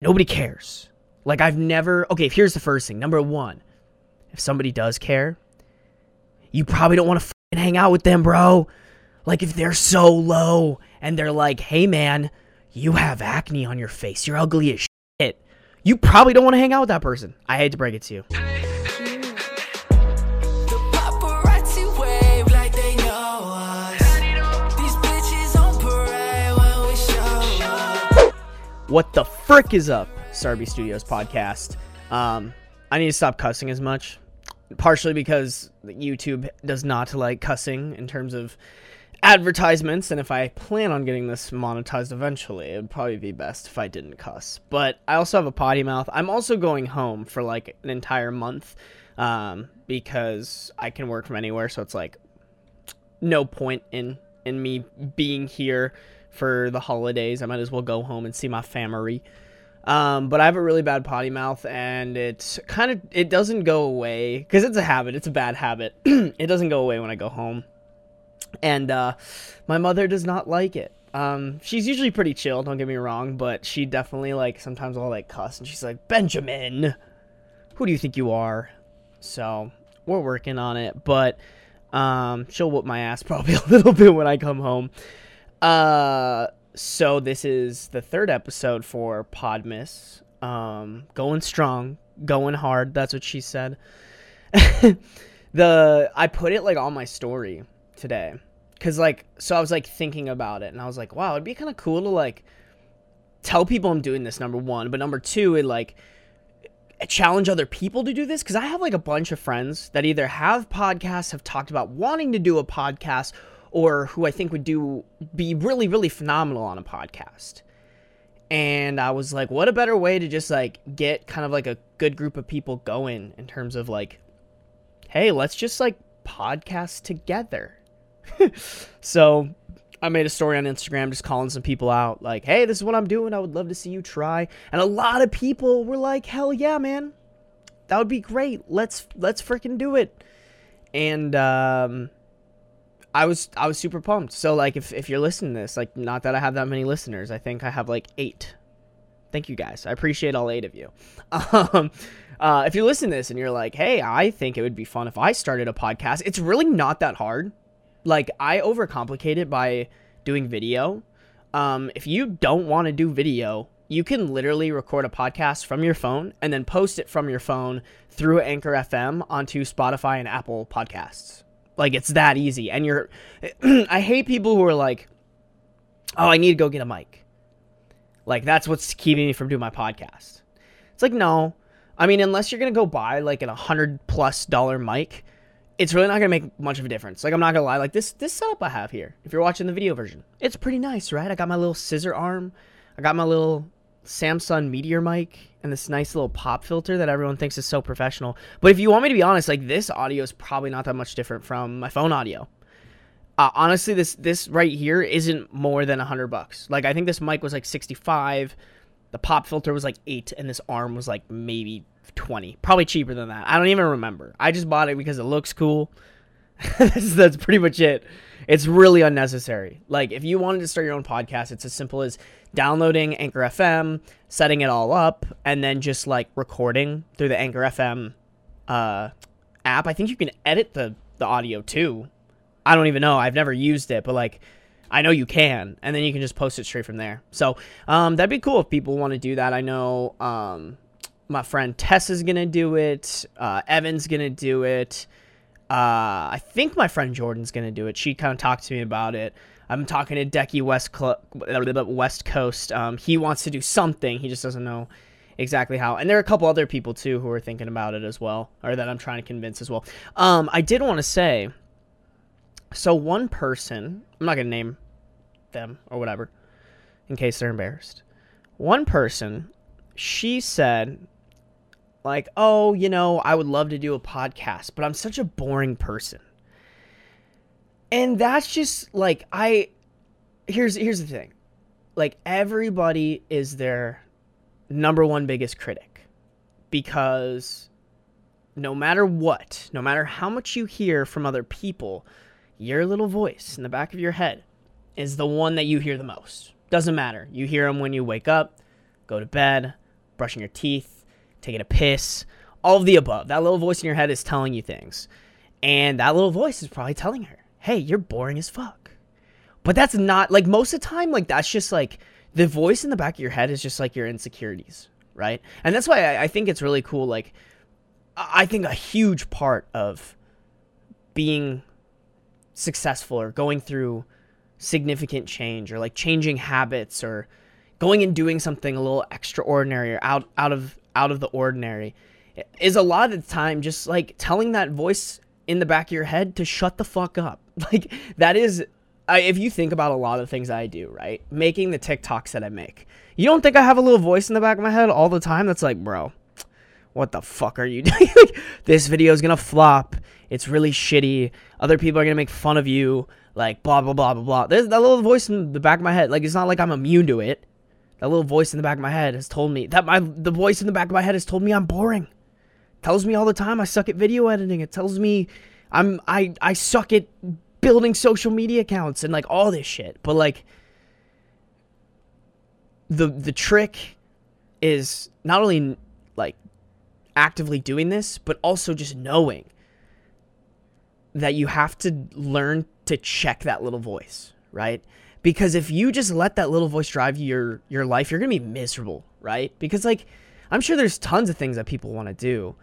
nobody cares. Like I've never okay, here's the first thing. Number 1, if somebody does care, you probably don't want to hang out with them, bro. Like if they're so low and they're like, "Hey man, you have acne on your face. You're ugly as shit." You probably don't want to hang out with that person. I hate to break it to you. What the frick is up, Sarby Studios podcast? Um, I need to stop cussing as much, partially because YouTube does not like cussing in terms of advertisements, and if I plan on getting this monetized eventually, it would probably be best if I didn't cuss. But I also have a potty mouth. I'm also going home for like an entire month, um, because I can work from anywhere, so it's like no point in in me being here for the holidays. I might as well go home and see my family. Um, but I have a really bad potty mouth, and it's kind of it doesn't go away because it's a habit. It's a bad habit. it doesn't go away when I go home, and uh, my mother does not like it. Um, she's usually pretty chill. Don't get me wrong, but she definitely like sometimes I'll like cuss, and she's like Benjamin, who do you think you are? So we're working on it, but um, she'll whoop my ass probably a little bit when I come home. Uh, so this is the third episode for Podmiss. Um, going strong, going hard. That's what she said. the I put it like on my story today, cause like so I was like thinking about it, and I was like, wow, it'd be kind of cool to like tell people I'm doing this. Number one, but number two, it like challenge other people to do this because I have like a bunch of friends that either have podcasts, have talked about wanting to do a podcast, or who I think would do be really, really phenomenal on a podcast. And I was like, what a better way to just like get kind of like a good group of people going in terms of like, hey, let's just like podcast together. so I made a story on Instagram just calling some people out, like, hey, this is what I'm doing. I would love to see you try. And a lot of people were like, hell yeah, man. That would be great. Let's let's freaking do it. And um I was I was super pumped. So like if, if you're listening to this, like not that I have that many listeners, I think I have like eight. Thank you guys. I appreciate all eight of you. Um uh, if you listen to this and you're like, hey, I think it would be fun if I started a podcast, it's really not that hard like I overcomplicate it by doing video. Um, if you don't want to do video, you can literally record a podcast from your phone and then post it from your phone through Anchor FM onto Spotify and Apple Podcasts. Like it's that easy. And you're I hate people who are like, "Oh, I need to go get a mic." Like that's what's keeping me from doing my podcast. It's like, no. I mean, unless you're going to go buy like an 100 plus dollar mic, it's really not gonna make much of a difference. Like I'm not gonna lie, like this this setup I have here. If you're watching the video version, it's pretty nice, right? I got my little scissor arm, I got my little Samson Meteor mic, and this nice little pop filter that everyone thinks is so professional. But if you want me to be honest, like this audio is probably not that much different from my phone audio. Uh, honestly, this this right here isn't more than a hundred bucks. Like I think this mic was like 65, the pop filter was like eight, and this arm was like maybe 20 probably cheaper than that i don't even remember i just bought it because it looks cool that's, that's pretty much it it's really unnecessary like if you wanted to start your own podcast it's as simple as downloading anchor fm setting it all up and then just like recording through the anchor fm uh, app i think you can edit the the audio too i don't even know i've never used it but like I know you can, and then you can just post it straight from there. So um, that'd be cool if people want to do that. I know um, my friend Tess is gonna do it. Uh, Evan's gonna do it. Uh, I think my friend Jordan's gonna do it. She kind of talked to me about it. I'm talking to Decky West West Coast. Um, he wants to do something. He just doesn't know exactly how. And there are a couple other people too who are thinking about it as well, or that I'm trying to convince as well. Um, I did want to say. So one person, I'm not gonna name them or whatever, in case they're embarrassed. One person, she said like, oh, you know, I would love to do a podcast, but I'm such a boring person. And that's just like I here's here's the thing. Like everybody is their number one biggest critic because no matter what, no matter how much you hear from other people, your little voice in the back of your head is the one that you hear the most. Doesn't matter. You hear them when you wake up, go to bed, brushing your teeth, taking a piss, all of the above. That little voice in your head is telling you things. And that little voice is probably telling her, hey, you're boring as fuck. But that's not like most of the time, like that's just like the voice in the back of your head is just like your insecurities, right? And that's why I, I think it's really cool. Like, I think a huge part of being successful or going through significant change or like changing habits or going and doing something a little extraordinary or out out of out of the ordinary is a lot of the time just like telling that voice in the back of your head to shut the fuck up. Like that is I, if you think about a lot of things I do, right? Making the TikToks that I make. You don't think I have a little voice in the back of my head all the time that's like, "Bro, what the fuck are you doing? this video is gonna flop. It's really shitty. Other people are gonna make fun of you. Like blah blah blah blah blah. There's that little voice in the back of my head. Like it's not like I'm immune to it. That little voice in the back of my head has told me that my the voice in the back of my head has told me I'm boring. Tells me all the time I suck at video editing. It tells me I'm I I suck at building social media accounts and like all this shit. But like the the trick is not only like actively doing this, but also just knowing that you have to learn to check that little voice, right? Because if you just let that little voice drive your your life, you're going to be miserable, right? Because like I'm sure there's tons of things that people want to do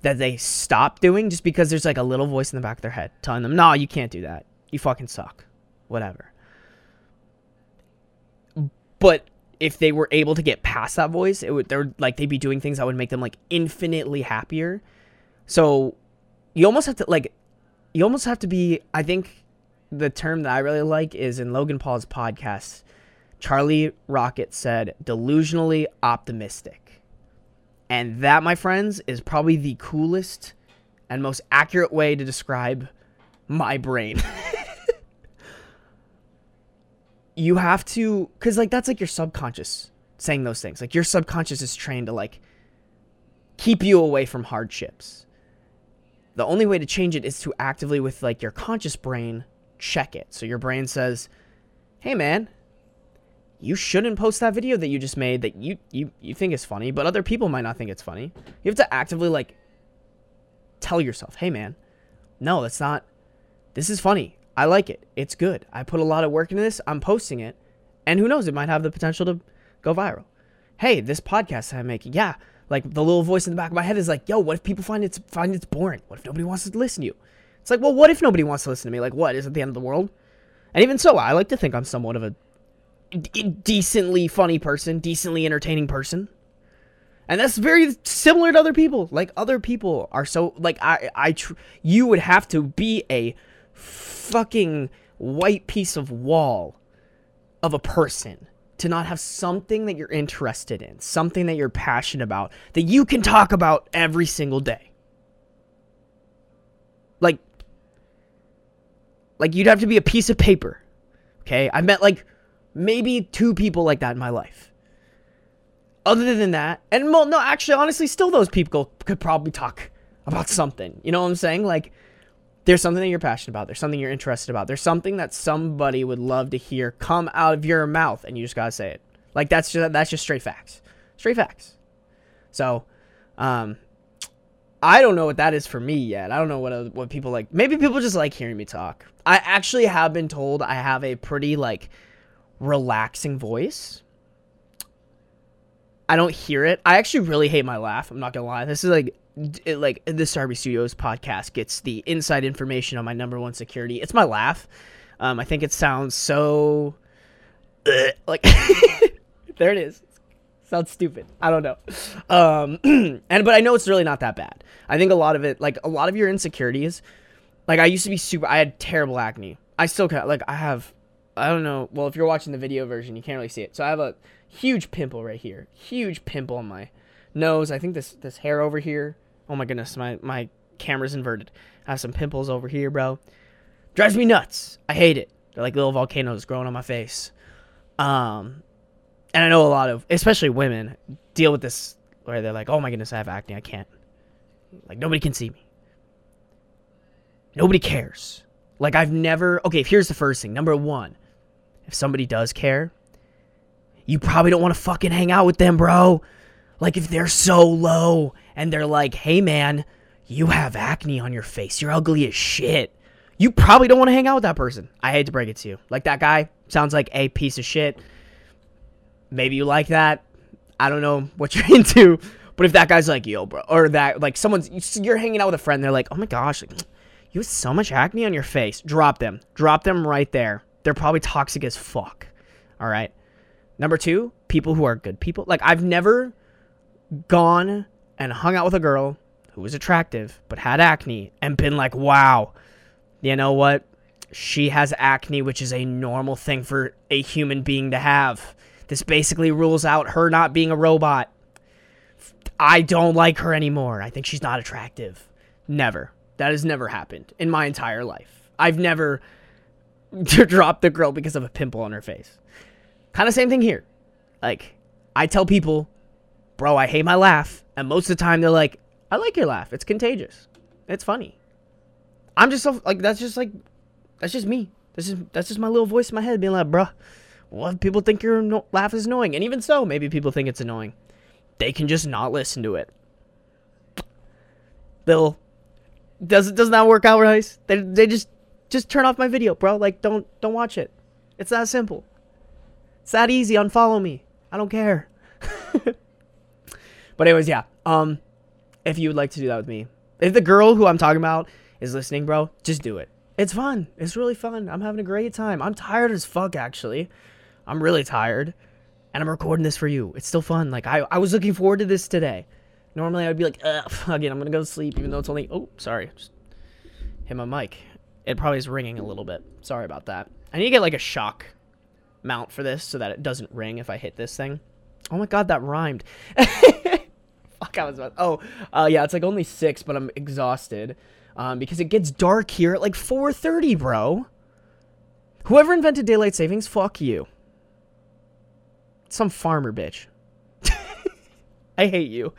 that they stop doing just because there's like a little voice in the back of their head telling them, "No, you can't do that. You fucking suck." Whatever. But if they were able to get past that voice, it would they're like they'd be doing things that would make them like infinitely happier. So you almost have to like you almost have to be I think the term that I really like is in Logan Paul's podcast, Charlie Rocket said delusionally optimistic. And that, my friends, is probably the coolest and most accurate way to describe my brain. you have to cuz like that's like your subconscious saying those things. Like your subconscious is trained to like keep you away from hardships. The only way to change it is to actively with like your conscious brain check it. So your brain says, "Hey man, you shouldn't post that video that you just made that you you you think is funny, but other people might not think it's funny." You have to actively like tell yourself, "Hey man, no, that's not this is funny. I like it. It's good. I put a lot of work into this. I'm posting it. And who knows, it might have the potential to go viral. Hey, this podcast I'm making, yeah, like the little voice in the back of my head is like, yo, what if people find it's find it's boring? What if nobody wants to listen to you? It's like, well, what if nobody wants to listen to me? Like, what? Is it the end of the world? And even so, I like to think I'm somewhat of a decently funny person, decently entertaining person. And that's very similar to other people. Like other people are so like I I tr- you would have to be a fucking white piece of wall of a person to not have something that you're interested in, something that you're passionate about that you can talk about every single day. Like like you'd have to be a piece of paper. Okay? I met like maybe two people like that in my life. Other than that, and well, no, actually, honestly, still those people could probably talk about something. You know what I'm saying? Like, there's something that you're passionate about. There's something you're interested about. There's something that somebody would love to hear come out of your mouth, and you just gotta say it. Like that's just that's just straight facts. Straight facts. So, um, I don't know what that is for me yet. I don't know what what people like. Maybe people just like hearing me talk. I actually have been told I have a pretty like relaxing voice. I don't hear it. I actually really hate my laugh. I'm not gonna lie. This is like, it, like the Starby Studios podcast gets the inside information on my number one security. It's my laugh. Um, I think it sounds so, like, there it is. Sounds stupid. I don't know. Um, and but I know it's really not that bad. I think a lot of it, like a lot of your insecurities, like I used to be super. I had terrible acne. I still kind like I have. I don't know. Well, if you're watching the video version, you can't really see it. So I have a huge pimple right here. Huge pimple on my nose. I think this this hair over here. Oh my goodness, my my camera's inverted. I have some pimples over here, bro. Drives me nuts. I hate it. They're like little volcanoes growing on my face. Um, and I know a lot of, especially women, deal with this where they're like, "Oh my goodness, I have acne. I can't. Like nobody can see me. Nobody cares. Like I've never. Okay, here's the first thing. Number one, if somebody does care, you probably don't want to fucking hang out with them, bro. Like if they're so low and they're like, "Hey man, you have acne on your face. You're ugly as shit." You probably don't want to hang out with that person. I hate to break it to you. Like that guy sounds like a piece of shit. Maybe you like that. I don't know what you're into. But if that guy's like, yo, bro, or that, like, someone's, you're hanging out with a friend, they're like, oh my gosh, like, you have so much acne on your face. Drop them. Drop them right there. They're probably toxic as fuck. All right. Number two, people who are good people. Like, I've never gone and hung out with a girl who was attractive but had acne and been like, wow, you know what? She has acne, which is a normal thing for a human being to have. This basically rules out her not being a robot. I don't like her anymore. I think she's not attractive. Never. That has never happened in my entire life. I've never dropped the girl because of a pimple on her face. Kind of same thing here. Like, I tell people, bro, I hate my laugh. And most of the time they're like, I like your laugh. It's contagious. It's funny. I'm just so, like, that's just like, that's just me. This is that's just my little voice in my head being like, bruh, if people think your no- laugh is annoying? And even so, maybe people think it's annoying. They can just not listen to it. They'll does doesn't that work out right? They they just just turn off my video, bro. Like don't don't watch it. It's that simple. It's that easy. Unfollow me. I don't care. but anyways, yeah. Um, if you would like to do that with me, if the girl who I'm talking about is listening, bro, just do it. It's fun. It's really fun. I'm having a great time. I'm tired as fuck, actually. I'm really tired. And I'm recording this for you. It's still fun. Like, I, I was looking forward to this today. Normally, I'd be like, Ugh, again, I'm to go to sleep, even though it's only, oh, sorry. Just hit my mic. It probably is ringing a little bit. Sorry about that. I need to get, like, a shock mount for this so that it doesn't ring if I hit this thing. Oh my god, that rhymed. Fuck, I was about. Oh, uh, yeah, it's like only six, but I'm exhausted um, because it gets dark here at like 4:30, bro. Whoever invented daylight savings, fuck you. Some farmer bitch. I hate you.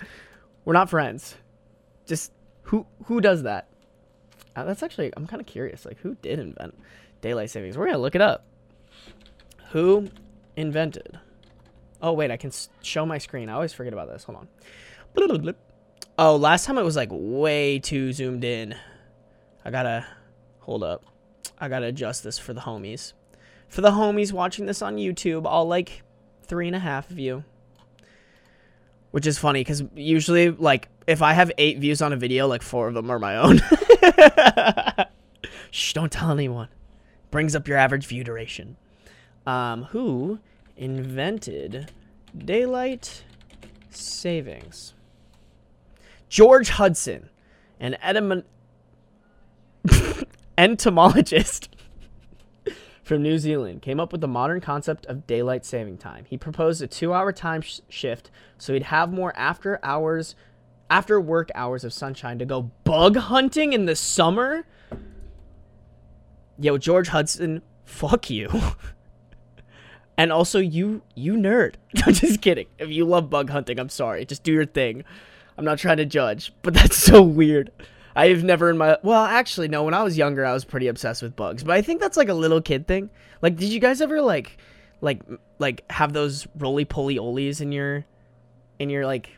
We're not friends. Just who who does that? Uh, that's actually I'm kind of curious. Like who did invent daylight savings? We're gonna look it up. Who invented? Oh wait, I can show my screen. I always forget about this. Hold on. Oh, last time it was like way too zoomed in. I gotta hold up. I gotta adjust this for the homies. For the homies watching this on YouTube, I'll like three and a half you. Which is funny because usually, like, if I have eight views on a video, like four of them are my own. Shh, don't tell anyone. Brings up your average view duration. Um, who invented daylight savings? George Hudson, an etymon- entomologist from New Zealand, came up with the modern concept of daylight saving time. He proposed a two-hour time sh- shift so he'd have more after hours, after work hours of sunshine to go bug hunting in the summer. Yo, George Hudson, fuck you. and also, you, you nerd. I'm just kidding. If you love bug hunting, I'm sorry. Just do your thing. I'm not trying to judge, but that's so weird. I have never in my well, actually, no. When I was younger, I was pretty obsessed with bugs, but I think that's like a little kid thing. Like, did you guys ever like, like, like have those roly poly olies in your, in your like,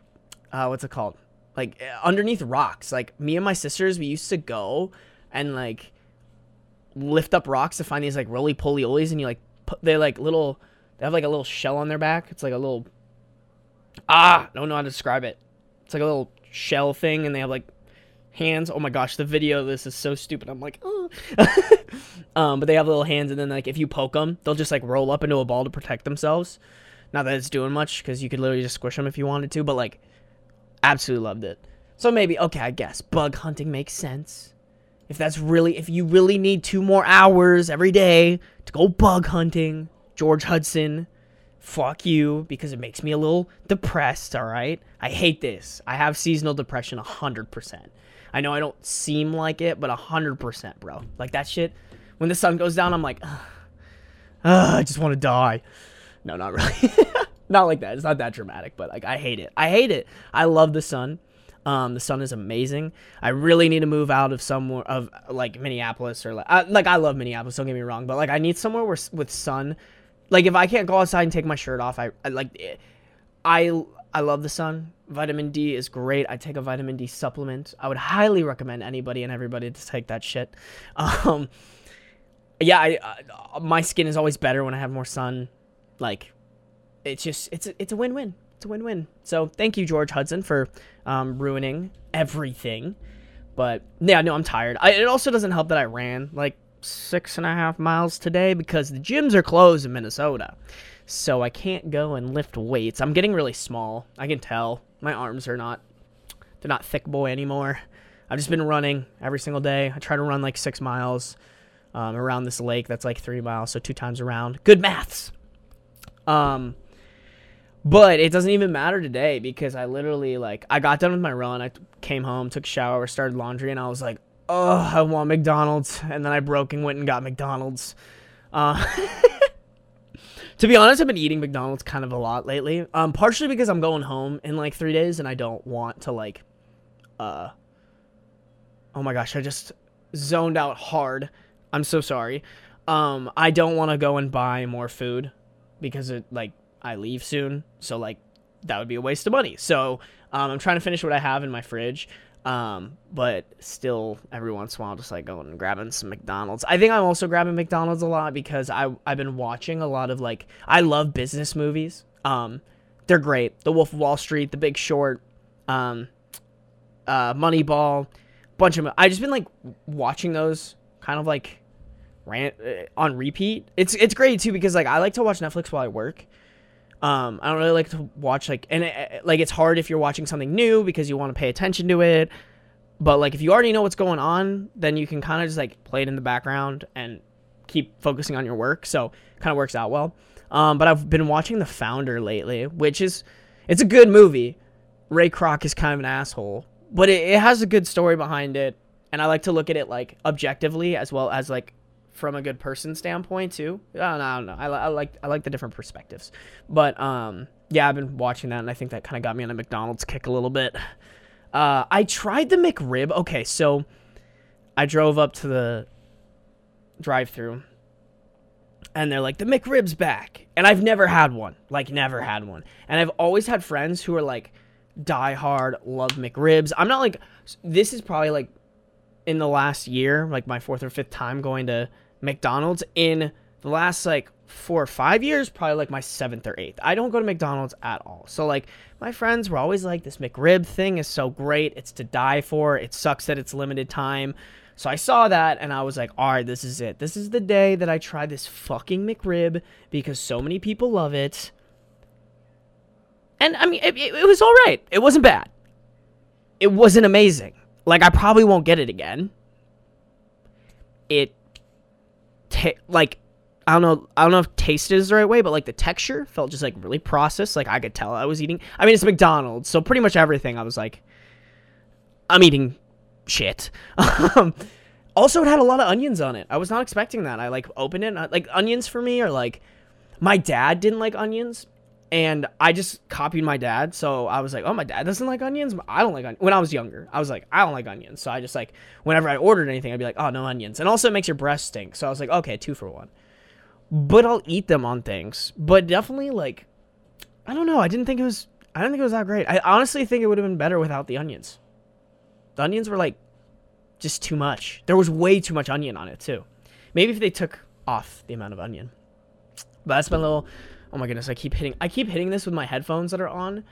uh, what's it called? Like underneath rocks. Like me and my sisters, we used to go and like lift up rocks to find these like roly poly olies, and you like put they like little, they have like a little shell on their back. It's like a little, ah, I don't know how to describe it. It's like a little shell thing, and they have like hands. Oh my gosh, the video this is so stupid. I'm like, oh. um, but they have little hands, and then like if you poke them, they'll just like roll up into a ball to protect themselves. Not that it's doing much, because you could literally just squish them if you wanted to, but like, absolutely loved it. So maybe okay, I guess bug hunting makes sense. If that's really, if you really need two more hours every day to go bug hunting, George Hudson, fuck you because it makes me a little depressed, all right? I hate this. I have seasonal depression 100%. I know I don't seem like it, but 100%, bro. Like that shit, when the sun goes down, I'm like, Ugh, I just want to die. No, not really. not like that. It's not that dramatic, but like I hate it. I hate it. I love the sun. Um, the sun is amazing. I really need to move out of somewhere of like Minneapolis or like uh, like I love Minneapolis. Don't get me wrong, but like I need somewhere where with sun. Like if I can't go outside and take my shirt off, I, I like I I love the sun. Vitamin D is great. I take a vitamin D supplement. I would highly recommend anybody and everybody to take that shit. Um, yeah, I, uh, my skin is always better when I have more sun. Like, it's just it's it's a win-win. It's a win-win. So thank you, George Hudson, for um, ruining everything. But yeah, no, I'm tired. I, it also doesn't help that I ran like six and a half miles today because the gyms are closed in Minnesota. So I can't go and lift weights. I'm getting really small. I can tell. My arms are not they're not thick boy anymore. I've just been running every single day. I try to run like six miles um, around this lake that's like three miles, so two times around. Good maths. Um, but it doesn't even matter today because I literally like I got done with my run. I came home, took a shower, started laundry, and I was like, oh, I want McDonald's. And then I broke and went and got McDonald's. Uh, to be honest, I've been eating McDonald's kind of a lot lately. Um, partially because I'm going home in like three days and I don't want to like, uh, oh my gosh, I just zoned out hard. I'm so sorry. Um, I don't want to go and buy more food because it like I leave soon, so like that would be a waste of money. So um, I'm trying to finish what I have in my fridge. Um, but still, every once in a while, just like going and grabbing some McDonald's. I think I'm also grabbing McDonald's a lot because I I've been watching a lot of like I love business movies. Um, they're great. The Wolf of Wall Street, The Big Short, um, uh, Moneyball, bunch of. I just been like watching those kind of like ran uh, on repeat. It's it's great too because like I like to watch Netflix while I work. Um, I don't really like to watch like and it, like it's hard if you're watching something new because you want to pay attention to it. But like if you already know what's going on, then you can kind of just like play it in the background and keep focusing on your work. So kind of works out well. Um, but I've been watching The Founder lately, which is it's a good movie. Ray Kroc is kind of an asshole, but it, it has a good story behind it, and I like to look at it like objectively as well as like from a good person standpoint too. I don't know. I, don't know. I, I like I like the different perspectives, but um, yeah, I've been watching that, and I think that kind of got me on a McDonald's kick a little bit. Uh, I tried the McRib. Okay, so I drove up to the drive-through, and they're like, "The McRib's back," and I've never had one. Like, never had one, and I've always had friends who are like die hard, love McRibs. I'm not like this is probably like in the last year, like my fourth or fifth time going to McDonald's in the last like four or five years, probably like my seventh or eighth. I don't go to McDonald's at all. So like my friends were always like, this McRib thing is so great. It's to die for. It sucks that it's limited time. So I saw that and I was like, all right, this is it. This is the day that I try this fucking McRib because so many people love it. And I mean, it, it, it was all right. It wasn't bad. It wasn't amazing. Like I probably won't get it again. It, ta- like, I don't know. I don't know if taste is the right way, but like the texture felt just like really processed. Like I could tell I was eating. I mean, it's McDonald's, so pretty much everything I was like, I'm eating shit. Um, also, it had a lot of onions on it. I was not expecting that. I like opened it. and, Like onions for me are like, my dad didn't like onions, and I just copied my dad. So I was like, oh, my dad doesn't like onions. I don't like onions. When I was younger, I was like, I don't like onions. So I just like, whenever I ordered anything, I'd be like, oh, no onions. And also, it makes your breath stink. So I was like, okay, two for one. But I'll eat them on things. But definitely, like, I don't know. I didn't think it was. I didn't think it was that great. I honestly think it would have been better without the onions. The onions were like just too much. There was way too much onion on it too. Maybe if they took off the amount of onion. But that's my little oh my goodness, I keep hitting I keep hitting this with my headphones that are on.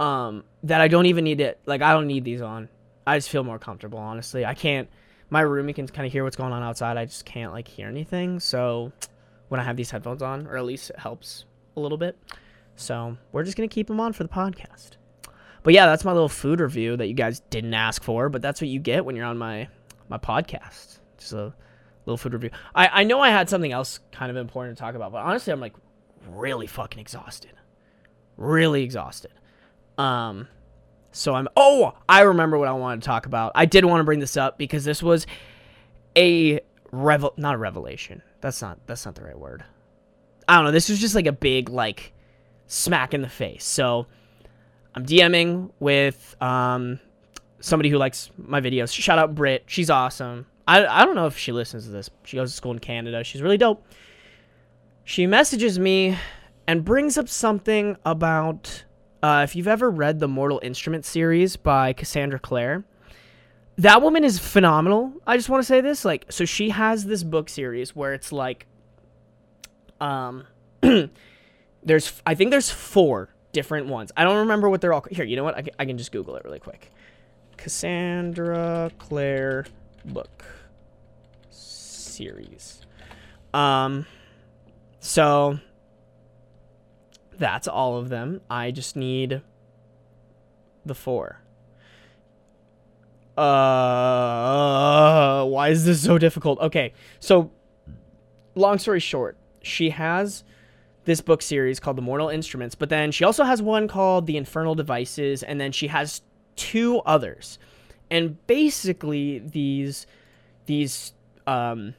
Um that I don't even need it like I don't need these on. I just feel more comfortable, honestly. I can't my roomie can kind of hear what's going on outside. I just can't like hear anything. So when I have these headphones on, or at least it helps a little bit. So we're just gonna keep them on for the podcast. But yeah, that's my little food review that you guys didn't ask for, but that's what you get when you're on my my podcast. Just a little food review. I I know I had something else kind of important to talk about, but honestly, I'm like really fucking exhausted. Really exhausted. Um so I'm Oh, I remember what I wanted to talk about. I did want to bring this up because this was a revel not a revelation. That's not that's not the right word. I don't know. This was just like a big like smack in the face. So I'm DMing with um somebody who likes my videos. Shout out Brit. She's awesome. I, I don't know if she listens to this. She goes to school in Canada. She's really dope. She messages me and brings up something about Uh, if you've ever read the Mortal Instrument series by Cassandra Clare, that woman is phenomenal. I just want to say this, like, so she has this book series where it's like, um, there's I think there's four different ones. I don't remember what they're all. Here, you know what? I I can just Google it really quick. Cassandra Clare book series. Um, so that's all of them. I just need the four. Uh, why is this so difficult? Okay, so long story short, she has this book series called The Mortal Instruments, but then she also has one called The Infernal Devices, and then she has two others. And basically, these these um,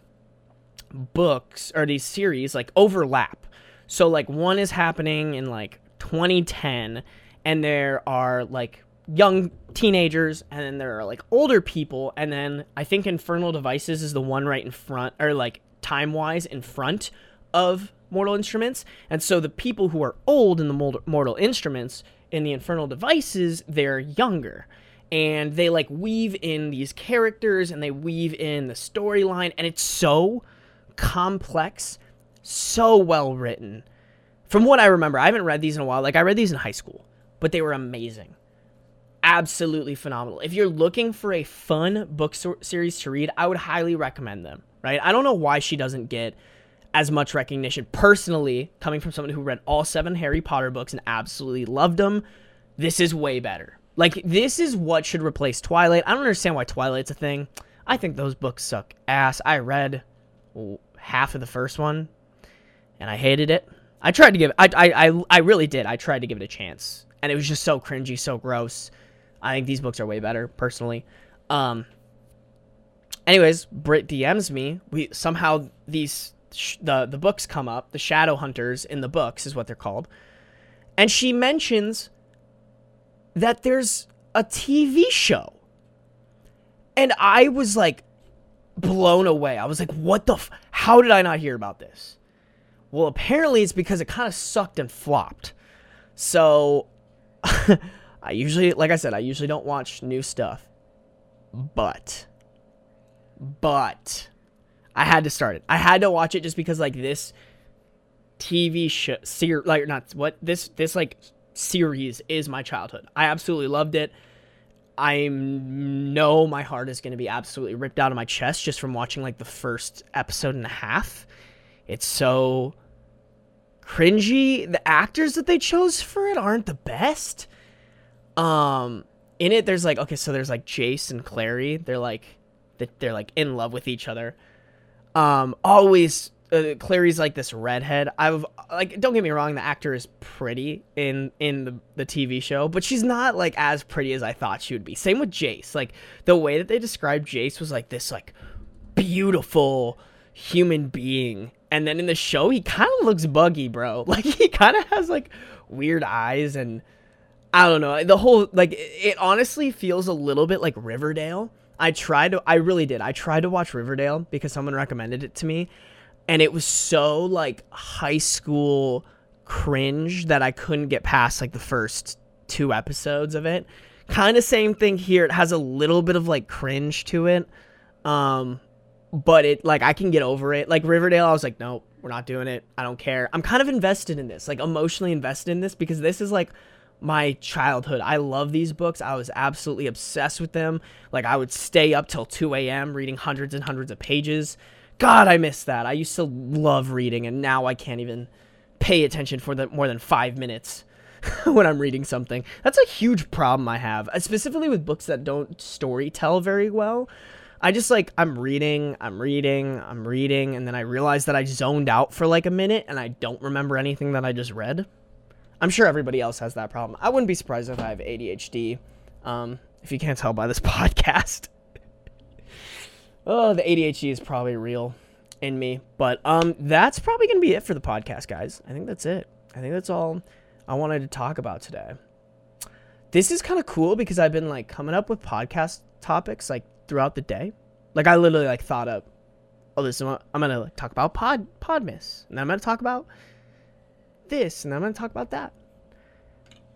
books or these series like overlap. So like one is happening in like 2010, and there are like young teenagers, and then there are like older people, and then I think Infernal Devices is the one right in front, or like time wise in front of Mortal Instruments. And so the people who are old in the Mortal Instruments in the Infernal Devices, they're younger. And they like weave in these characters and they weave in the storyline, and it's so complex, so well written. From what I remember, I haven't read these in a while. Like I read these in high school, but they were amazing. Absolutely phenomenal. If you're looking for a fun book so- series to read, I would highly recommend them, right? I don't know why she doesn't get as much recognition personally coming from someone who read all seven Harry Potter books and absolutely loved them. This is way better. Like this is what should replace Twilight. I don't understand why Twilight's a thing. I think those books suck ass. I read half of the first one and I hated it. I tried to give I I I, I really did. I tried to give it a chance. And it was just so cringy, so gross. I think these books are way better personally. Um anyways, Brit DMs me. We somehow these sh- the the books come up. The Shadow Hunters in the books is what they're called, and she mentions that there's a TV show, and I was like blown away. I was like, "What the? F- How did I not hear about this?" Well, apparently it's because it kind of sucked and flopped. So, I usually, like I said, I usually don't watch new stuff, but but I had to start it. I had to watch it just because like this TV show, ser- like not what this this like series is my childhood. I absolutely loved it. I know my heart is going to be absolutely ripped out of my chest just from watching like the first episode and a half. It's so cringy. The actors that they chose for it aren't the best. Um, in it, there's like okay, so there's like Jace and Clary. They're like they're like in love with each other. Um, always uh, Clary's like this redhead. I've like don't get me wrong, the actor is pretty in in the the TV show, but she's not like as pretty as I thought she would be. Same with Jace. Like the way that they described Jace was like this like beautiful human being. And then in the show, he kind of looks buggy, bro. Like he kind of has like weird eyes and I don't know. The whole like it honestly feels a little bit like Riverdale. I tried to I really did. I tried to watch Riverdale because someone recommended it to me and it was so like high school cringe that I couldn't get past like the first two episodes of it. Kind of same thing here. It has a little bit of like cringe to it. Um but it like I can get over it. Like Riverdale, I was like, nope, we're not doing it. I don't care. I'm kind of invested in this, like emotionally invested in this because this is like my childhood. I love these books. I was absolutely obsessed with them. Like I would stay up till 2 a.m. reading hundreds and hundreds of pages. God, I miss that. I used to love reading, and now I can't even pay attention for the more than five minutes when I'm reading something. That's a huge problem I have, uh, specifically with books that don't story tell very well. I just like I'm reading, I'm reading, I'm reading, and then I realize that I zoned out for like a minute and I don't remember anything that I just read. I'm sure everybody else has that problem. I wouldn't be surprised if I have ADHD. Um, if you can't tell by this podcast. Oh, the ADHD is probably real in me. But um, that's probably gonna be it for the podcast, guys. I think that's it. I think that's all I wanted to talk about today. This is kind of cool because I've been like coming up with podcast topics like throughout the day. Like I literally like thought up, oh, this is what I'm gonna like, talk about pod podmas, and I'm gonna talk about this, and I'm gonna talk about that.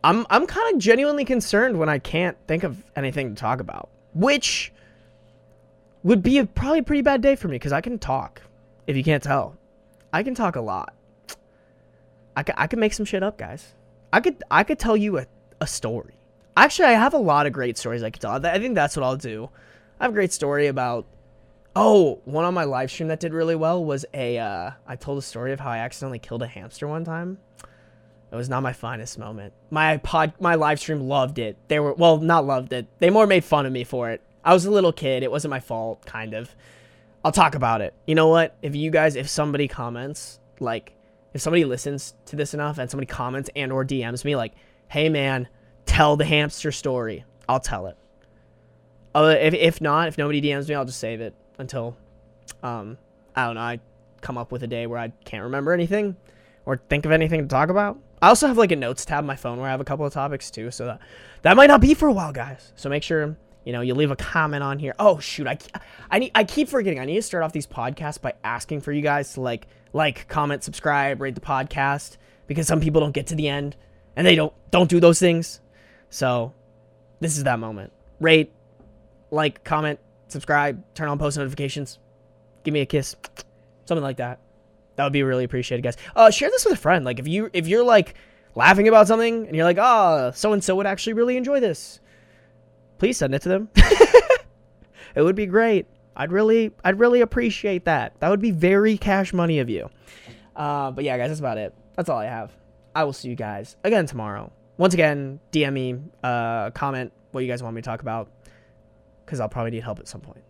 I'm I'm kind of genuinely concerned when I can't think of anything to talk about, which would be a, probably a pretty bad day for me because I can talk. If you can't tell, I can talk a lot. I could, I could make some shit up, guys. I could I could tell you a, a story. Actually, I have a lot of great stories I could tell. I think that's what I'll do. I have a great story about. Oh, one on my live stream that did really well was a. Uh, I told a story of how I accidentally killed a hamster one time. It was not my finest moment. My pod, my live stream loved it. They were well, not loved it. They more made fun of me for it. I was a little kid. It wasn't my fault, kind of. I'll talk about it. You know what? If you guys, if somebody comments, like, if somebody listens to this enough and somebody comments and or DMs me, like, hey man, tell the hamster story. I'll tell it. Uh, if if not, if nobody DMs me, I'll just save it until, um, I don't know. I come up with a day where I can't remember anything or think of anything to talk about. I also have like a notes tab on my phone where I have a couple of topics too, so that that might not be for a while, guys. So make sure you know you leave a comment on here. Oh shoot, I I need I keep forgetting. I need to start off these podcasts by asking for you guys to like like, comment, subscribe, rate the podcast because some people don't get to the end and they don't don't do those things. So this is that moment. Rate, like, comment, subscribe, turn on post notifications, give me a kiss, something like that. That would be really appreciated, guys. Uh, share this with a friend. Like if you if you're like laughing about something and you're like, oh, so and so would actually really enjoy this, please send it to them. it would be great. I'd really I'd really appreciate that. That would be very cash money of you. Uh, but yeah, guys, that's about it. That's all I have. I will see you guys again tomorrow. Once again, DM me, uh, comment what you guys want me to talk about, because I'll probably need help at some point.